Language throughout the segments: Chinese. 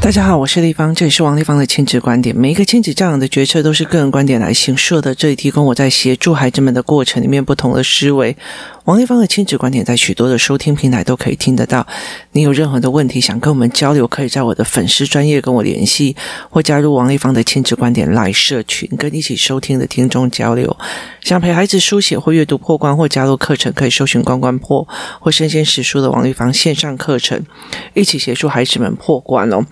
大家好，我是丽芳，这里是王丽芳的亲子观点。每一个亲子教养的决策都是个人观点来形设的，这里提供我在协助孩子们的过程里面不同的思维。王立芳的亲子观点在许多的收听平台都可以听得到。你有任何的问题想跟我们交流，可以在我的粉丝专业跟我联系，或加入王立芳的亲子观点来社群，跟一起收听的听众交流。想陪孩子书写或阅读破关，或加入课程，可以搜寻关关破或身先识书的王立芳线上课程，一起协助孩子们破关哦。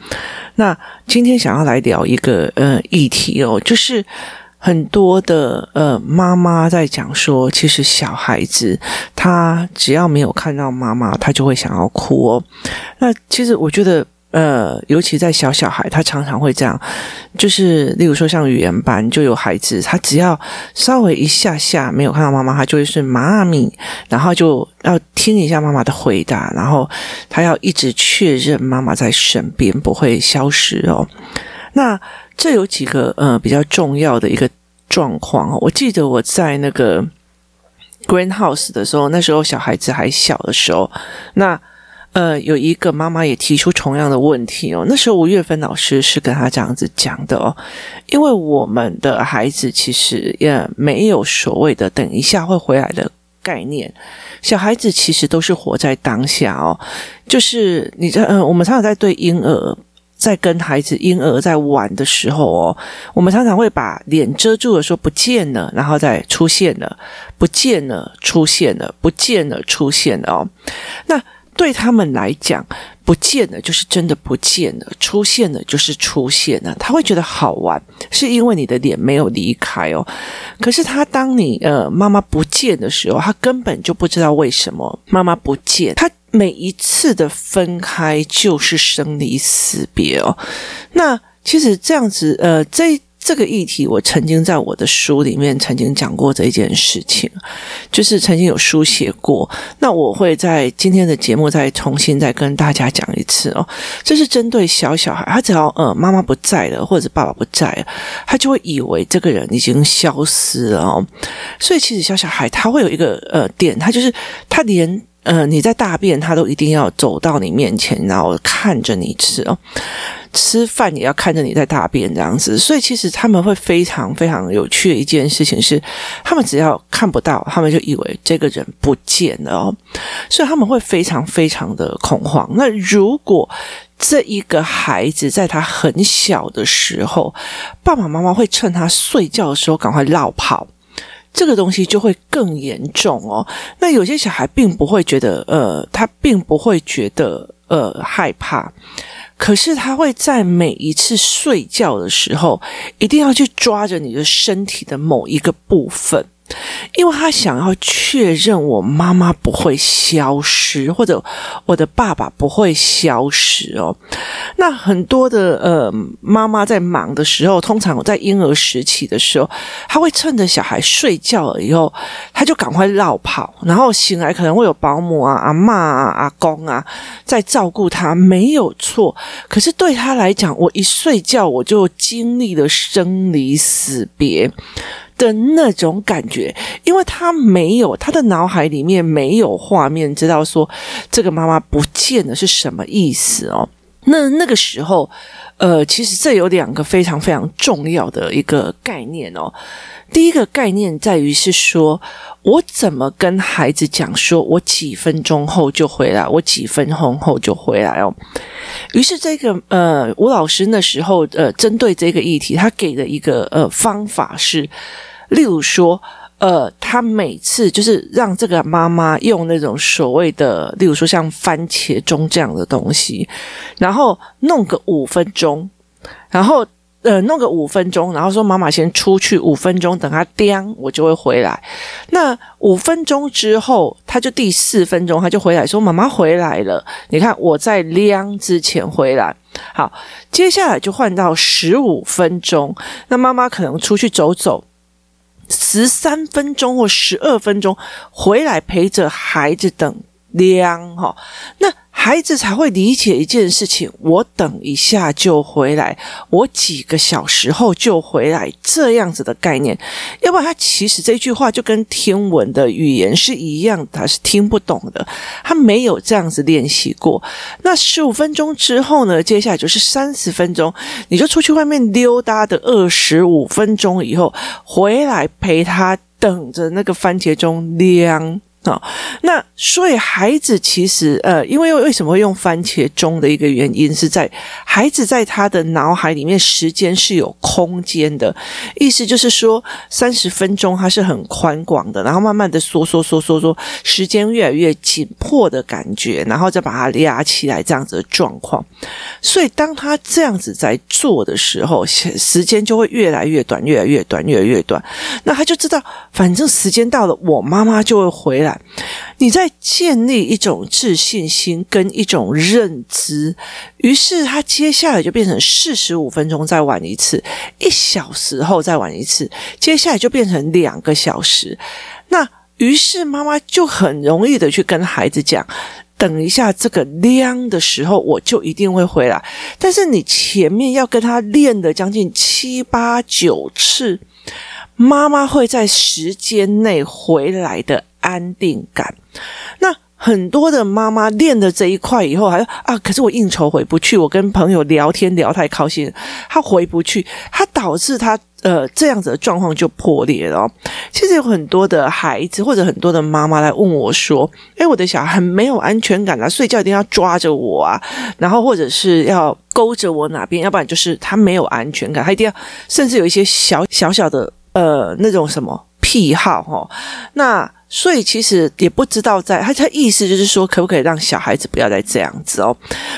那今天想要来聊一个呃议题哦，就是很多的呃妈妈在讲说，其实小孩子他只要没有看到妈妈，他就会想要哭哦。那其实我觉得。呃，尤其在小小孩，他常常会这样，就是例如说像语言班，就有孩子，他只要稍微一下下没有看到妈妈，他就会是妈咪，然后就要听一下妈妈的回答，然后他要一直确认妈妈在身边，不会消失哦。那这有几个呃比较重要的一个状况哦。我记得我在那个 Greenhouse 的时候，那时候小孩子还小的时候，那。呃，有一个妈妈也提出同样的问题哦。那时候吴月芬老师是跟他这样子讲的哦，因为我们的孩子其实也没有所谓的等一下会回来的概念，小孩子其实都是活在当下哦。就是你在嗯、我们常常在对婴儿在跟孩子婴儿在玩的时候哦，我们常常会把脸遮住的说不见了，然后再出现了，不见了，出现了，不见了，出现了哦。那对他们来讲，不见了就是真的不见了，出现了就是出现了。他会觉得好玩，是因为你的脸没有离开哦。可是他当你呃妈妈不见的时候，他根本就不知道为什么妈妈不见。他每一次的分开就是生离死别哦。那其实这样子呃这。这个议题，我曾经在我的书里面曾经讲过这件事情，就是曾经有书写过。那我会在今天的节目再重新再跟大家讲一次哦。这是针对小小孩，他只要呃妈妈不在了，或者爸爸不在了，他就会以为这个人已经消失了哦。所以其实小小孩他会有一个呃点，他就是他连呃你在大便，他都一定要走到你面前，然后看着你吃哦。吃饭也要看着你在大便这样子，所以其实他们会非常非常有趣的一件事情是，他们只要看不到，他们就以为这个人不见了哦，所以他们会非常非常的恐慌。那如果这一个孩子在他很小的时候，爸爸妈妈会趁他睡觉的时候赶快落跑，这个东西就会更严重哦。那有些小孩并不会觉得，呃，他并不会觉得，呃，害怕。可是他会在每一次睡觉的时候，一定要去抓着你的身体的某一个部分。因为他想要确认我妈妈不会消失，或者我的爸爸不会消失哦。那很多的呃妈妈在忙的时候，通常我在婴儿时期的时候，他会趁着小孩睡觉了以后，他就赶快绕跑，然后醒来可能会有保姆啊、阿嬷啊、阿公啊在照顾他，没有错。可是对他来讲，我一睡觉我就经历了生离死别。的那种感觉，因为他没有，他的脑海里面没有画面，知道说这个妈妈不见了是什么意思哦。那那个时候，呃，其实这有两个非常非常重要的一个概念哦。第一个概念在于是说，我怎么跟孩子讲，说我几分钟后就回来，我几分钟后就回来哦。于是这个呃，吴老师那时候呃，针对这个议题，他给的一个呃方法是。例如说，呃，他每次就是让这个妈妈用那种所谓的，例如说像番茄钟这样的东西，然后弄个五分钟，然后呃弄个五分钟，然后说妈妈先出去五分钟，等他叮，我就会回来。那五分钟之后，他就第四分钟他就回来说妈妈回来了，你看我在亮之前回来。好，接下来就换到十五分钟，那妈妈可能出去走走。十三分钟或十二分钟回来陪着孩子等量哈，那孩子才会理解一件事情：我等一下就回来，我几个小时后就回来，这样子的概念。要不然，他其实这句话就跟天文的语言是一样，他是听不懂的，他没有这样子练习过。那十五分钟之后呢？接下来就是三十分钟，你就出去外面溜达的二十五分钟以后回来陪他，等着那个番茄钟亮。好、哦，那所以孩子其实呃，因为为什么会用番茄钟的一个原因是在孩子在他的脑海里面时间是有空间的，意思就是说三十分钟它是很宽广的，然后慢慢的缩缩缩缩缩，时间越来越紧迫的感觉，然后再把它压起来这样子的状况。所以当他这样子在做的时候，时间就会越来越短，越来越短，越来越短。那他就知道，反正时间到了，我妈妈就会回来。你在建立一种自信心跟一种认知，于是他接下来就变成四十五分钟再玩一次，一小时后再玩一次，接下来就变成两个小时。那于是妈妈就很容易的去跟孩子讲，等一下这个亮的时候，我就一定会回来。但是你前面要跟他练的将近七八九次，妈妈会在时间内回来的。安定感。那很多的妈妈练了这一块以后，还说啊，可是我应酬回不去，我跟朋友聊天聊太高兴，他回不去，他导致他呃这样子的状况就破裂了。其实有很多的孩子或者很多的妈妈来问我说：“诶，我的小孩很没有安全感啊，睡觉一定要抓着我啊，然后或者是要勾着我哪边，要不然就是他没有安全感，他一定要，甚至有一些小小小的呃那种什么癖好哦，那。”所以其实也不知道在他他意思就是说，可不可以让小孩子不要再这样子哦？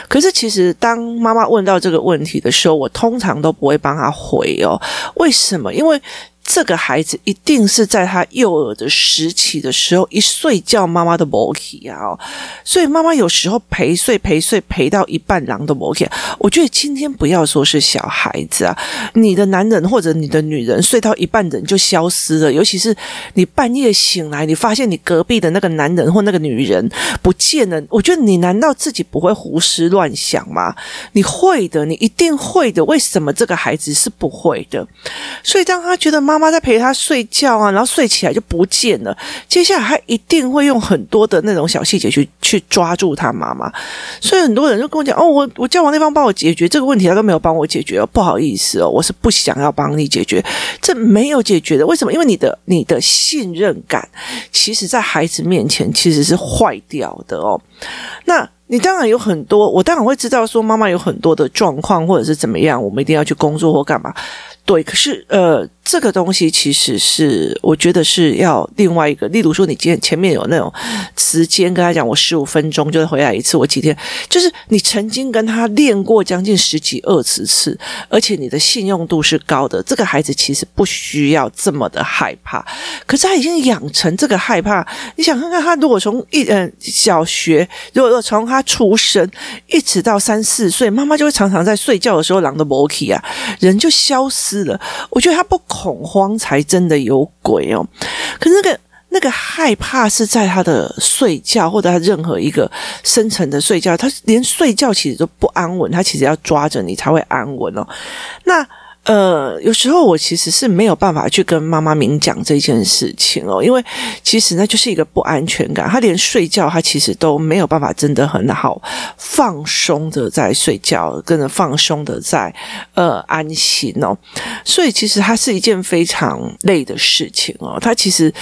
可是其实当妈妈问到这个问题的时候，我通常都不会帮他回哦。为什么？因为。这个孩子一定是在他幼儿的时期的时候，一睡觉妈妈都没起啊，哦，所以妈妈有时候陪睡陪睡陪到一半，狼都没起。我觉得今天不要说是小孩子啊，你的男人或者你的女人睡到一半人就消失了，尤其是你半夜醒来，你发现你隔壁的那个男人或那个女人不见了，我觉得你难道自己不会胡思乱想吗？你会的，你一定会的。为什么这个孩子是不会的？所以当他觉得妈。妈妈在陪他睡觉啊，然后睡起来就不见了。接下来他一定会用很多的那种小细节去去抓住他妈妈。所以很多人就跟我讲：“哦，我我叫王丽芳帮我解决这个问题，他都没有帮我解决，不好意思哦，我是不想要帮你解决，这没有解决的。为什么？因为你的你的信任感，其实在孩子面前其实是坏掉的哦。那你当然有很多，我当然会知道说妈妈有很多的状况或者是怎么样，我们一定要去工作或干嘛。对，可是呃。这个东西其实是，我觉得是要另外一个。例如说，你今天前面有那种时间跟他讲，我十五分钟就回来一次，我几天，就是你曾经跟他练过将近十几二十次，而且你的信用度是高的。这个孩子其实不需要这么的害怕，可是他已经养成这个害怕。你想看看他，如果从一嗯小学，如果说从他出生一直到三四岁，妈妈就会常常在睡觉的时候狼的摩起啊，人就消失了。我觉得他不。恐慌才真的有鬼哦！可是那个那个害怕是在他的睡觉，或者他任何一个深层的睡觉，他连睡觉其实都不安稳，他其实要抓着你才会安稳哦。那。呃，有时候我其实是没有办法去跟妈妈明讲这件事情哦，因为其实那就是一个不安全感。他连睡觉，他其实都没有办法真的很好放松的在睡觉，跟着放松的在呃安心哦。所以其实它是一件非常累的事情哦。他其实。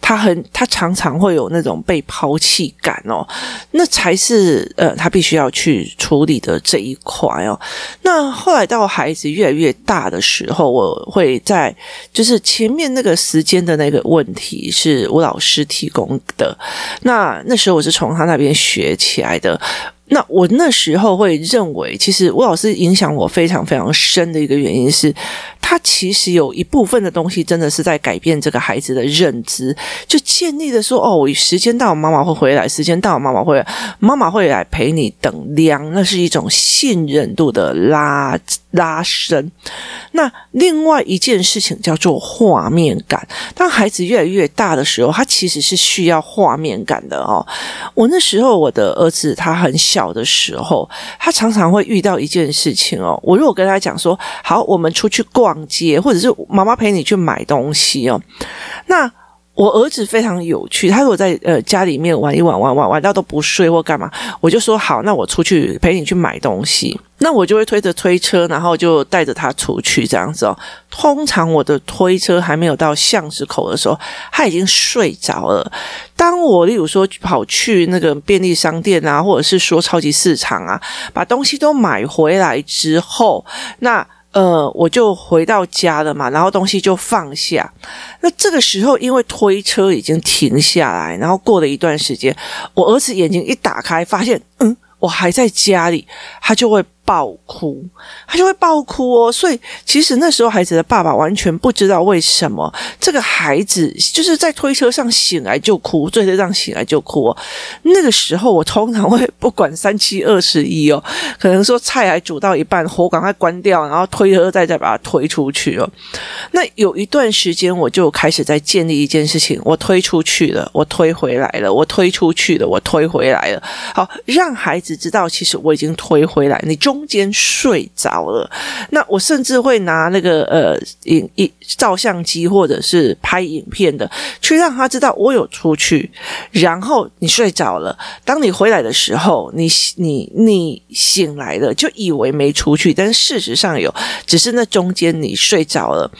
他很，他常常会有那种被抛弃感哦，那才是呃，他必须要去处理的这一块哦。那后来到孩子越来越大的时候，我会在就是前面那个时间的那个问题是吴老师提供的，那那时候我是从他那边学起来的。那我那时候会认为，其实吴老师影响我非常非常深的一个原因是。他其实有一部分的东西真的是在改变这个孩子的认知，就建立的说哦，时间到，妈妈会回来，时间到，妈妈会来，妈妈会来陪你等量，那是一种信任度的拉拉伸。那另外一件事情叫做画面感，当孩子越来越大的时候，他其实是需要画面感的哦。我那时候我的儿子他很。小的时候，他常常会遇到一件事情哦。我如果跟他讲说，好，我们出去逛逛街，或者是妈妈陪你去买东西哦，那。我儿子非常有趣，他如果在呃家里面玩一玩玩玩玩到都不睡或干嘛，我就说好，那我出去陪你去买东西，那我就会推着推车，然后就带着他出去这样子哦。通常我的推车还没有到巷子口的时候，他已经睡着了。当我例如说跑去那个便利商店啊，或者是说超级市场啊，把东西都买回来之后，那。呃，我就回到家了嘛，然后东西就放下。那这个时候，因为推车已经停下来，然后过了一段时间，我儿子眼睛一打开，发现，嗯，我还在家里，他就会。爆哭，他就会爆哭哦。所以其实那时候孩子的爸爸完全不知道为什么这个孩子就是在推车上醒来就哭，推车上醒来就哭哦。那个时候我通常会不管三七二十一哦，可能说菜还煮到一半，火赶快关掉，然后推车再再把它推出去哦。那有一段时间我就开始在建立一件事情：我推出去了，我推回来了，我推出去了，我推回来了。好，让孩子知道其实我已经推回来，你就。中间睡着了，那我甚至会拿那个呃影影照相机或者是拍影片的，去让他知道我有出去，然后你睡着了，当你回来的时候，你你你醒来了，就以为没出去，但事实上有，只是那中间你睡着了，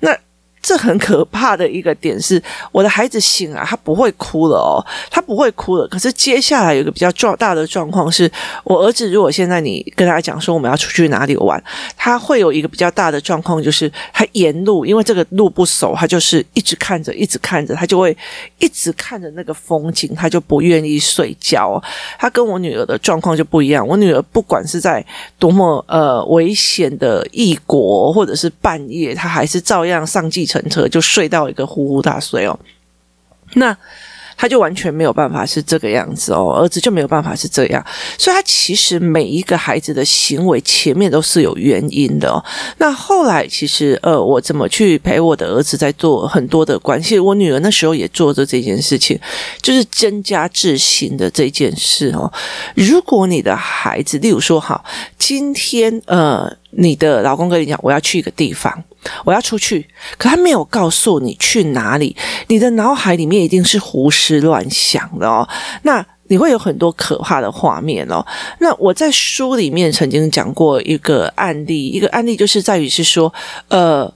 那。这很可怕的一个点是，我的孩子醒了，他不会哭了哦，他不会哭了。可是接下来有一个比较重大的状况是，我儿子如果现在你跟他讲说我们要出去哪里玩，他会有一个比较大的状况，就是他沿路因为这个路不熟，他就是一直看着，一直看着，他就会一直看着那个风景，他就不愿意睡觉。他跟我女儿的状况就不一样，我女儿不管是在多么呃危险的异国，或者是半夜，她还是照样上计程车就睡到一个呼呼大睡哦，那他就完全没有办法是这个样子哦，儿子就没有办法是这样，所以他其实每一个孩子的行为前面都是有原因的哦。那后来其实呃，我怎么去陪我的儿子在做很多的关系，我女儿那时候也做着这件事情，就是增加自信的这件事哦。如果你的孩子，例如说好，今天呃，你的老公跟你讲，我要去一个地方。我要出去，可他没有告诉你去哪里，你的脑海里面一定是胡思乱想的哦。那你会有很多可怕的画面哦。那我在书里面曾经讲过一个案例，一个案例就是在于是说，呃。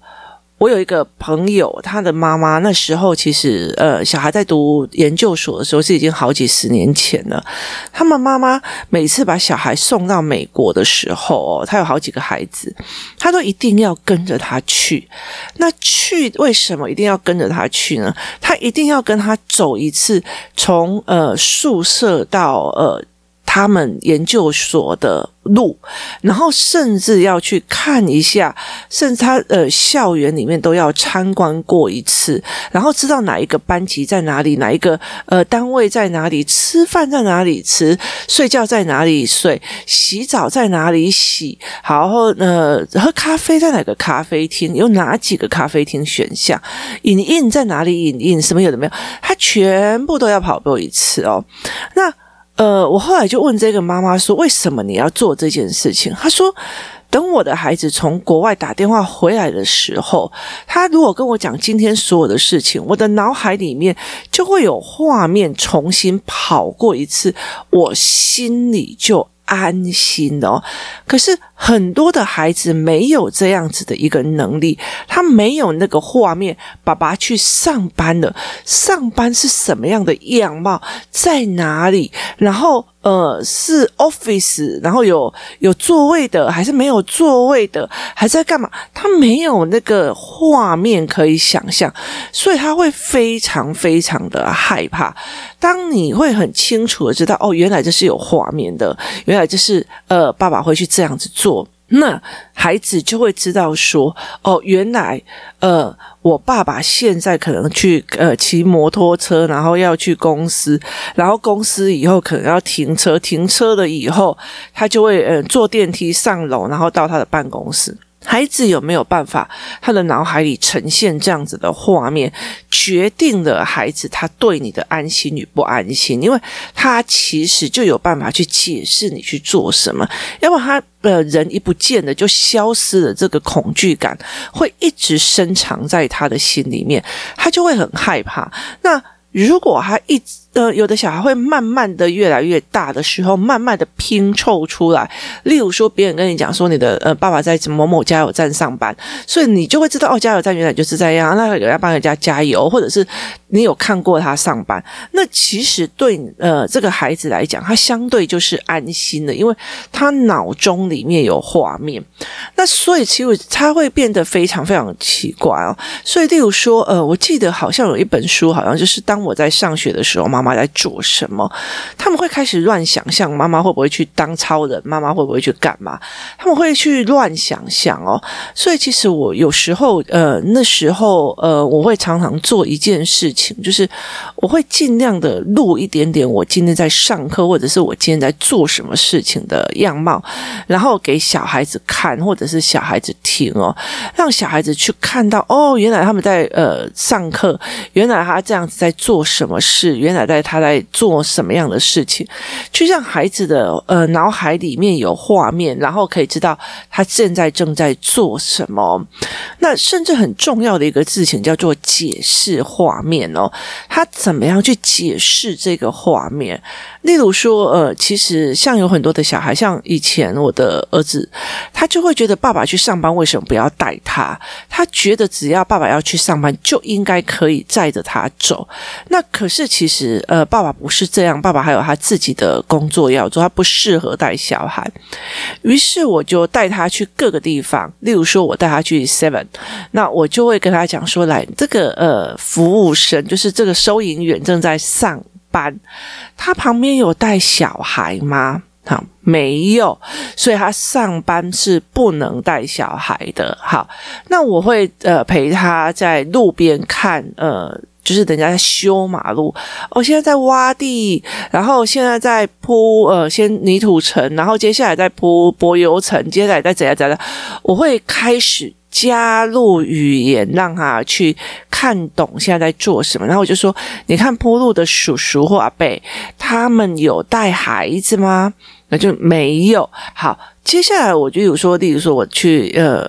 我有一个朋友，他的妈妈那时候其实，呃，小孩在读研究所的时候是已经好几十年前了。他们妈妈每次把小孩送到美国的时候，哦，他有好几个孩子，他都一定要跟着他去。那去为什么一定要跟着他去呢？他一定要跟他走一次，从呃宿舍到呃。他们研究所的路，然后甚至要去看一下，甚至他呃校园里面都要参观过一次，然后知道哪一个班级在哪里，哪一个呃单位在哪里，吃饭在哪里吃，睡觉在哪里睡，洗澡在哪里洗，然后呃喝咖啡在哪个咖啡厅，有哪几个咖啡厅选项，影印在哪里影印，什么有的没有，他全部都要跑过一次哦，那。呃，我后来就问这个妈妈说：“为什么你要做这件事情？”她说：“等我的孩子从国外打电话回来的时候，他如果跟我讲今天所有的事情，我的脑海里面就会有画面重新跑过一次，我心里就。”安心哦，可是很多的孩子没有这样子的一个能力，他没有那个画面。爸爸去上班了，上班是什么样的样貌，在哪里？然后。呃，是 office，然后有有座位的，还是没有座位的，还在干嘛？他没有那个画面可以想象，所以他会非常非常的害怕。当你会很清楚的知道，哦，原来这是有画面的，原来这是呃，爸爸会去这样子做。那孩子就会知道说，哦，原来，呃，我爸爸现在可能去呃骑摩托车，然后要去公司，然后公司以后可能要停车，停车了以后，他就会呃坐电梯上楼，然后到他的办公室。孩子有没有办法，他的脑海里呈现这样子的画面，决定了孩子他对你的安心与不安心，因为他其实就有办法去解释你去做什么，要不他的人一不见了就消失了，这个恐惧感会一直深藏在他的心里面，他就会很害怕。那如果他一呃，有的小孩会慢慢的越来越大的时候，慢慢的拼凑出来。例如说，别人跟你讲说，你的呃爸爸在某某加油站上班，所以你就会知道哦，加油站原来就是这样。那有人要帮人家加油，或者是你有看过他上班，那其实对呃这个孩子来讲，他相对就是安心的，因为他脑中里面有画面。那所以其实他会变得非常非常奇怪哦。所以例如说，呃，我记得好像有一本书，好像就是当我在上学的时候。妈妈在做什么？他们会开始乱想象，妈妈会不会去当超人？妈妈会不会去干嘛？他们会去乱想象哦。所以其实我有时候，呃，那时候，呃，我会常常做一件事情，就是我会尽量的录一点点我今天在上课，或者是我今天在做什么事情的样貌，然后给小孩子看，或者是小孩子听哦，让小孩子去看到哦，原来他们在呃上课，原来他这样子在做什么事，原来。在他在做什么样的事情，去让孩子的呃脑海里面有画面，然后可以知道他现在正在做什么。那甚至很重要的一个事情叫做解释画面哦，他怎么样去解释这个画面？例如说，呃，其实像有很多的小孩，像以前我的儿子，他就会觉得爸爸去上班为什么不要带他？他觉得只要爸爸要去上班，就应该可以载着他走。那可是其实。呃，爸爸不是这样，爸爸还有他自己的工作要做，他不适合带小孩。于是我就带他去各个地方，例如说，我带他去 Seven，那我就会跟他讲说，来，这个呃，服务生就是这个收银员正在上班，他旁边有带小孩吗？好，没有，所以他上班是不能带小孩的。好，那我会呃陪他在路边看呃。就是人家在修马路，哦，现在在挖地，然后现在在铺呃，先泥土层，然后接下来再铺柏油层，接下来再怎样怎样，我会开始加入语言，让他去看懂现在在做什么。然后我就说，你看铺路的叔叔或阿伯，他们有带孩子吗？那就没有。好，接下来我就有说，例如说我去呃。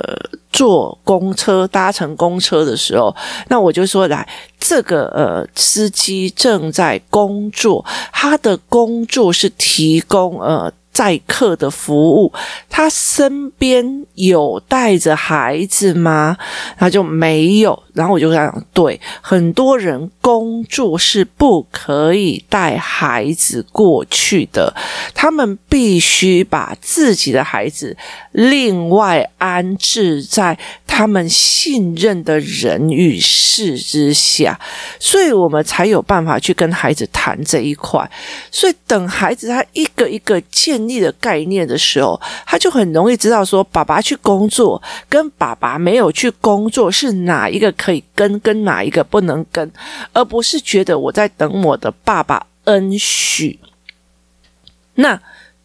坐公车，搭乘公车的时候，那我就说，来，这个呃司机正在工作，他的工作是提供呃。载客的服务，他身边有带着孩子吗？他就没有。然后我就想，对，很多人工作是不可以带孩子过去的，他们必须把自己的孩子另外安置在他们信任的人与事之下，所以我们才有办法去跟孩子谈这一块。所以等孩子他一个一个建。立的概念的时候，他就很容易知道说，爸爸去工作跟爸爸没有去工作是哪一个可以跟，跟哪一个不能跟，而不是觉得我在等我的爸爸恩许。那。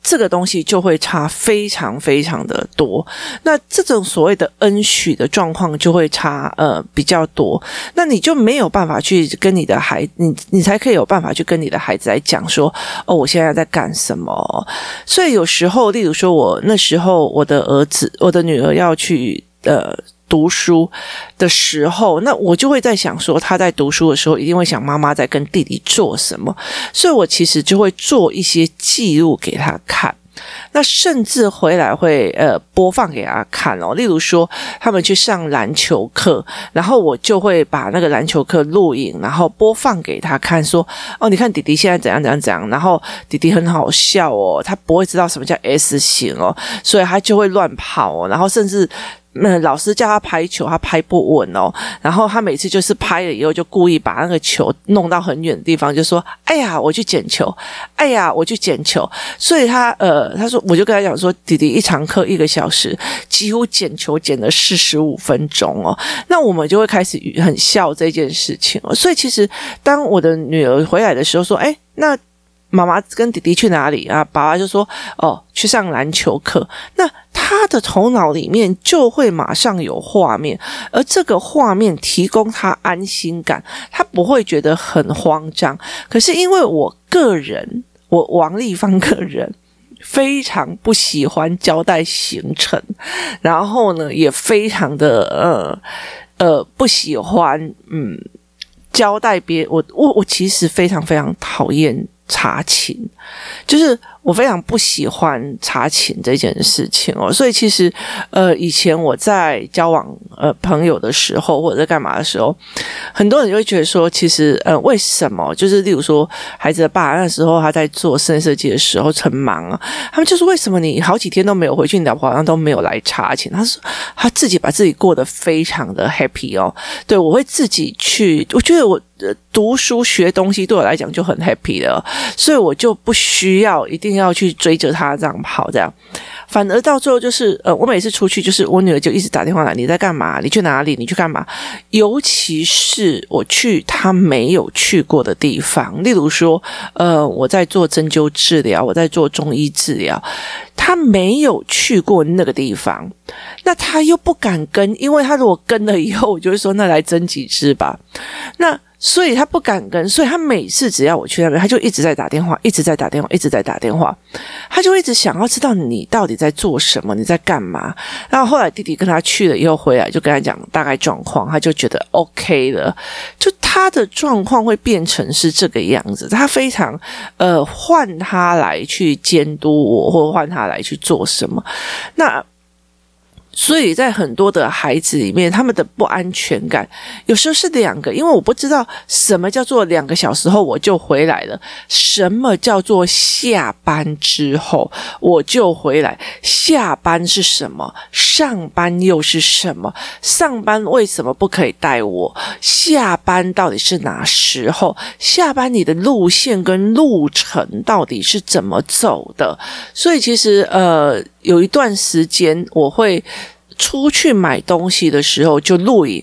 这个东西就会差非常非常的多，那这种所谓的恩许的状况就会差呃比较多，那你就没有办法去跟你的孩，你你才可以有办法去跟你的孩子来讲说，哦，我现在在干什么？所以有时候，例如说我那时候我的儿子、我的女儿要去呃。读书的时候，那我就会在想说，他在读书的时候一定会想妈妈在跟弟弟做什么，所以我其实就会做一些记录给他看。那甚至回来会呃播放给他看哦，例如说他们去上篮球课，然后我就会把那个篮球课录影，然后播放给他看，说哦，你看弟弟现在怎样怎样怎样，然后弟弟很好笑哦，他不会知道什么叫 S 型哦，所以他就会乱跑哦，然后甚至。那老师叫他拍球，他拍不稳哦。然后他每次就是拍了以后，就故意把那个球弄到很远的地方，就说：“哎呀，我去捡球！哎呀，我去捡球！”所以他呃，他说，我就跟他讲说：“弟弟一堂课一个小时，几乎捡球捡了四十五分钟哦。”那我们就会开始很笑这件事情哦。所以其实当我的女儿回来的时候说：“哎，那妈妈跟弟弟去哪里啊？”爸爸就说：“哦，去上篮球课。”那他。的头脑里面就会马上有画面，而这个画面提供他安心感，他不会觉得很慌张。可是因为我个人，我王丽芳个人非常不喜欢交代行程，然后呢，也非常的呃呃不喜欢嗯交代别我我我其实非常非常讨厌查寝，就是。我非常不喜欢查寝这件事情哦，所以其实，呃，以前我在交往呃朋友的时候，或者在干嘛的时候，很多人就会觉得说，其实，呃，为什么？就是例如说，孩子的爸那时候他在做室内设计的时候很忙啊，他们就说，为什么你好几天都没有回去，你老婆好像都没有来查寝？他说他自己把自己过得非常的 happy 哦，对，我会自己去，我觉得我读书学东西对我来讲就很 happy 了，所以我就不需要一定。要去追着他这样跑，这样反而到最后就是，呃，我每次出去就是我女儿就一直打电话来，你在干嘛？你去哪里？你去干嘛？尤其是我去她没有去过的地方，例如说，呃，我在做针灸治疗，我在做中医治疗，她没有去过那个地方，那她又不敢跟，因为她如果跟了以后，我就会说，那来针几支吧，那。所以他不敢跟，所以他每次只要我去那边，他就一直在打电话，一直在打电话，一直在打电话。他就一直想要知道你到底在做什么，你在干嘛。然后后来弟弟跟他去了以后回来，就跟他讲大概状况，他就觉得 OK 了。就他的状况会变成是这个样子，他非常呃换他来去监督我，或换他来去做什么。那。所以在很多的孩子里面，他们的不安全感有时候是两个，因为我不知道什么叫做两个小时后我就回来了，什么叫做下班之后我就回来。下班是什么？上班又是什么？上班为什么不可以带我？下班到底是哪时候？下班你的路线跟路程到底是怎么走的？所以其实呃。有一段时间，我会出去买东西的时候就录影。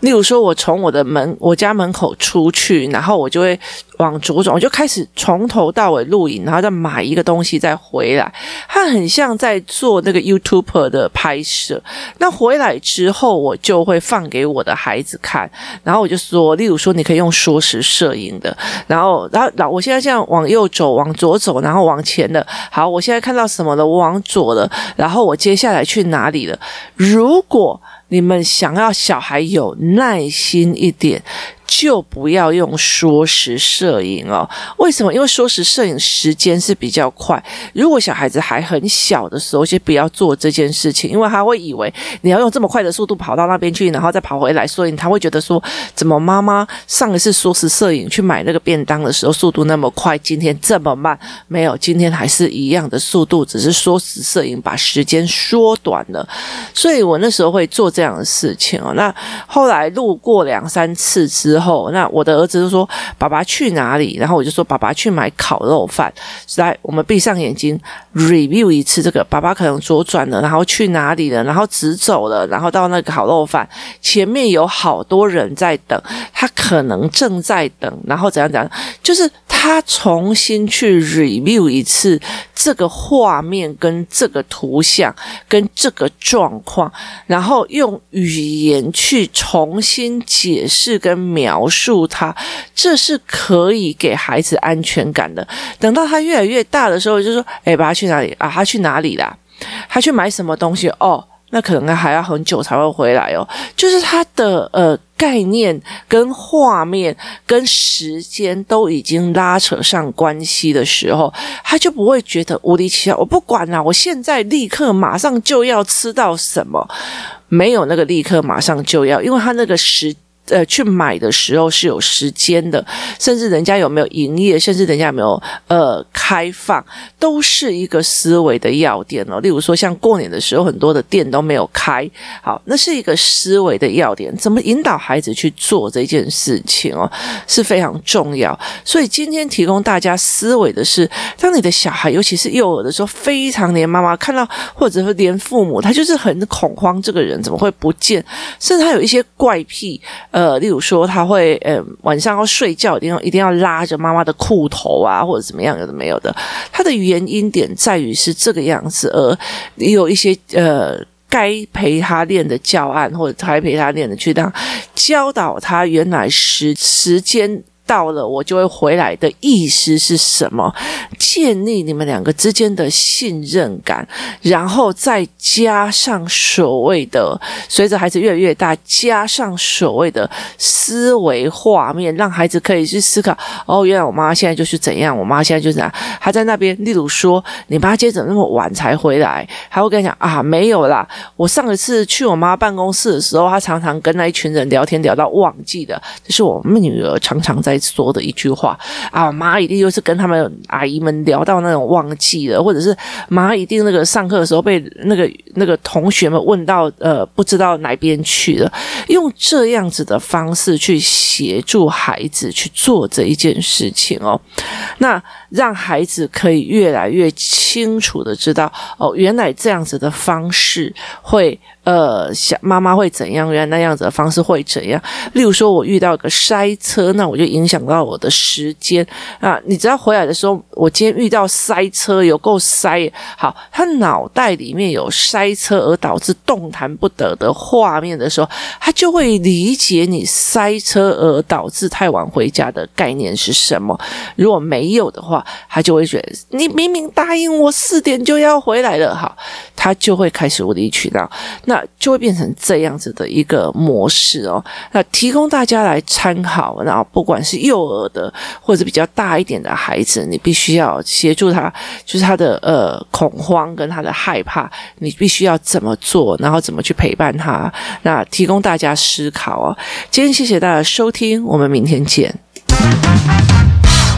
例如说，我从我的门、我家门口出去，然后我就会往左转，我就开始从头到尾录影，然后再买一个东西再回来。它很像在做那个 YouTuber 的拍摄。那回来之后，我就会放给我的孩子看，然后我就说，例如说，你可以用缩时摄影的，然后，然后，然我现在这样往右走，往左走，然后往前的。好，我现在看到什么了？我往左了，然后我接下来去哪里了？如果你们想要小孩有耐心一点，就不要用缩时摄影哦。为什么？因为缩时摄影时间是比较快。如果小孩子还很小的时候，先不要做这件事情，因为他会以为你要用这么快的速度跑到那边去，然后再跑回来，所以他会觉得说，怎么妈妈上一次缩时摄影去买那个便当的时候速度那么快，今天这么慢？没有，今天还是一样的速度，只是缩时摄影把时间缩短了。所以我那时候会做这样的事情哦。那后来路过两三次之。后，那我的儿子就说：“爸爸去哪里？”然后我就说：“爸爸去买烤肉饭。”来，我们闭上眼睛 review 一次这个。爸爸可能左转了，然后去哪里了？然后直走了，然后到那个烤肉饭前面有好多人在等，他可能正在等，然后怎样怎样，就是。他重新去 review 一次这个画面跟这个图像跟这个状况，然后用语言去重新解释跟描述它，这是可以给孩子安全感的。等到他越来越大的时候，就说：“哎，爸爸去哪里啊？他去哪里啦？他去买什么东西？哦。”那可能还要很久才会回来哦，就是他的呃概念跟画面跟时间都已经拉扯上关系的时候，他就不会觉得无理取闹。我不管啦，我现在立刻马上就要吃到什么，没有那个立刻马上就要，因为他那个时。呃，去买的时候是有时间的，甚至人家有没有营业，甚至人家有没有呃开放，都是一个思维的要点哦。例如说，像过年的时候，很多的店都没有开，好，那是一个思维的要点。怎么引导孩子去做这件事情哦，是非常重要。所以今天提供大家思维的是，当你的小孩，尤其是幼儿的时候，非常连妈妈看到，或者说连父母，他就是很恐慌，这个人怎么会不见？甚至他有一些怪癖。呃例如说他会呃晚上要睡觉一定要一定要拉着妈妈的裤头啊，或者怎么样有的没有的，他的原因点在于是这个样子，而有一些呃。该陪他练的教案，或者该陪他练的去当教导他，原来时时间。到了我就会回来的意思是什么？建立你们两个之间的信任感，然后再加上所谓的随着孩子越来越大，加上所谓的思维画面，让孩子可以去思考。哦，原来我妈现在就是怎样，我妈现在就是怎样。她在那边，例如说，你妈今天怎么那么晚才回来？还会跟你讲啊，没有啦，我上一次去我妈办公室的时候，她常常跟那一群人聊天聊到忘记的，这是我们女儿常常在。说的一句话。啊，妈一定又是跟他们阿姨们聊到那种忘记了，或者是妈一定那个上课的时候被那个那个同学们问到呃不知道哪边去了，用这样子的方式去协助孩子去做这一件事情哦，那让孩子可以越来越清楚的知道哦，原来这样子的方式会。呃，想妈妈会怎样？原来那样子的方式会怎样？例如说，我遇到一个塞车，那我就影响到我的时间啊！你只要回来的时候，我今天遇到塞车，有够塞。好，他脑袋里面有塞塞车而导致动弹不得的画面的时候，他就会理解你塞车而导致太晚回家的概念是什么。如果没有的话，他就会觉得你明明答应我四点就要回来了。好，他就会开始无理取闹。那就会变成这样子的一个模式哦，那提供大家来参考。然后不管是幼儿的或者比较大一点的孩子，你必须要协助他，就是他的呃恐慌跟他的害怕，你必须需要怎么做，然后怎么去陪伴他。那提供大家思考哦。今天谢谢大家收听，我们明天见。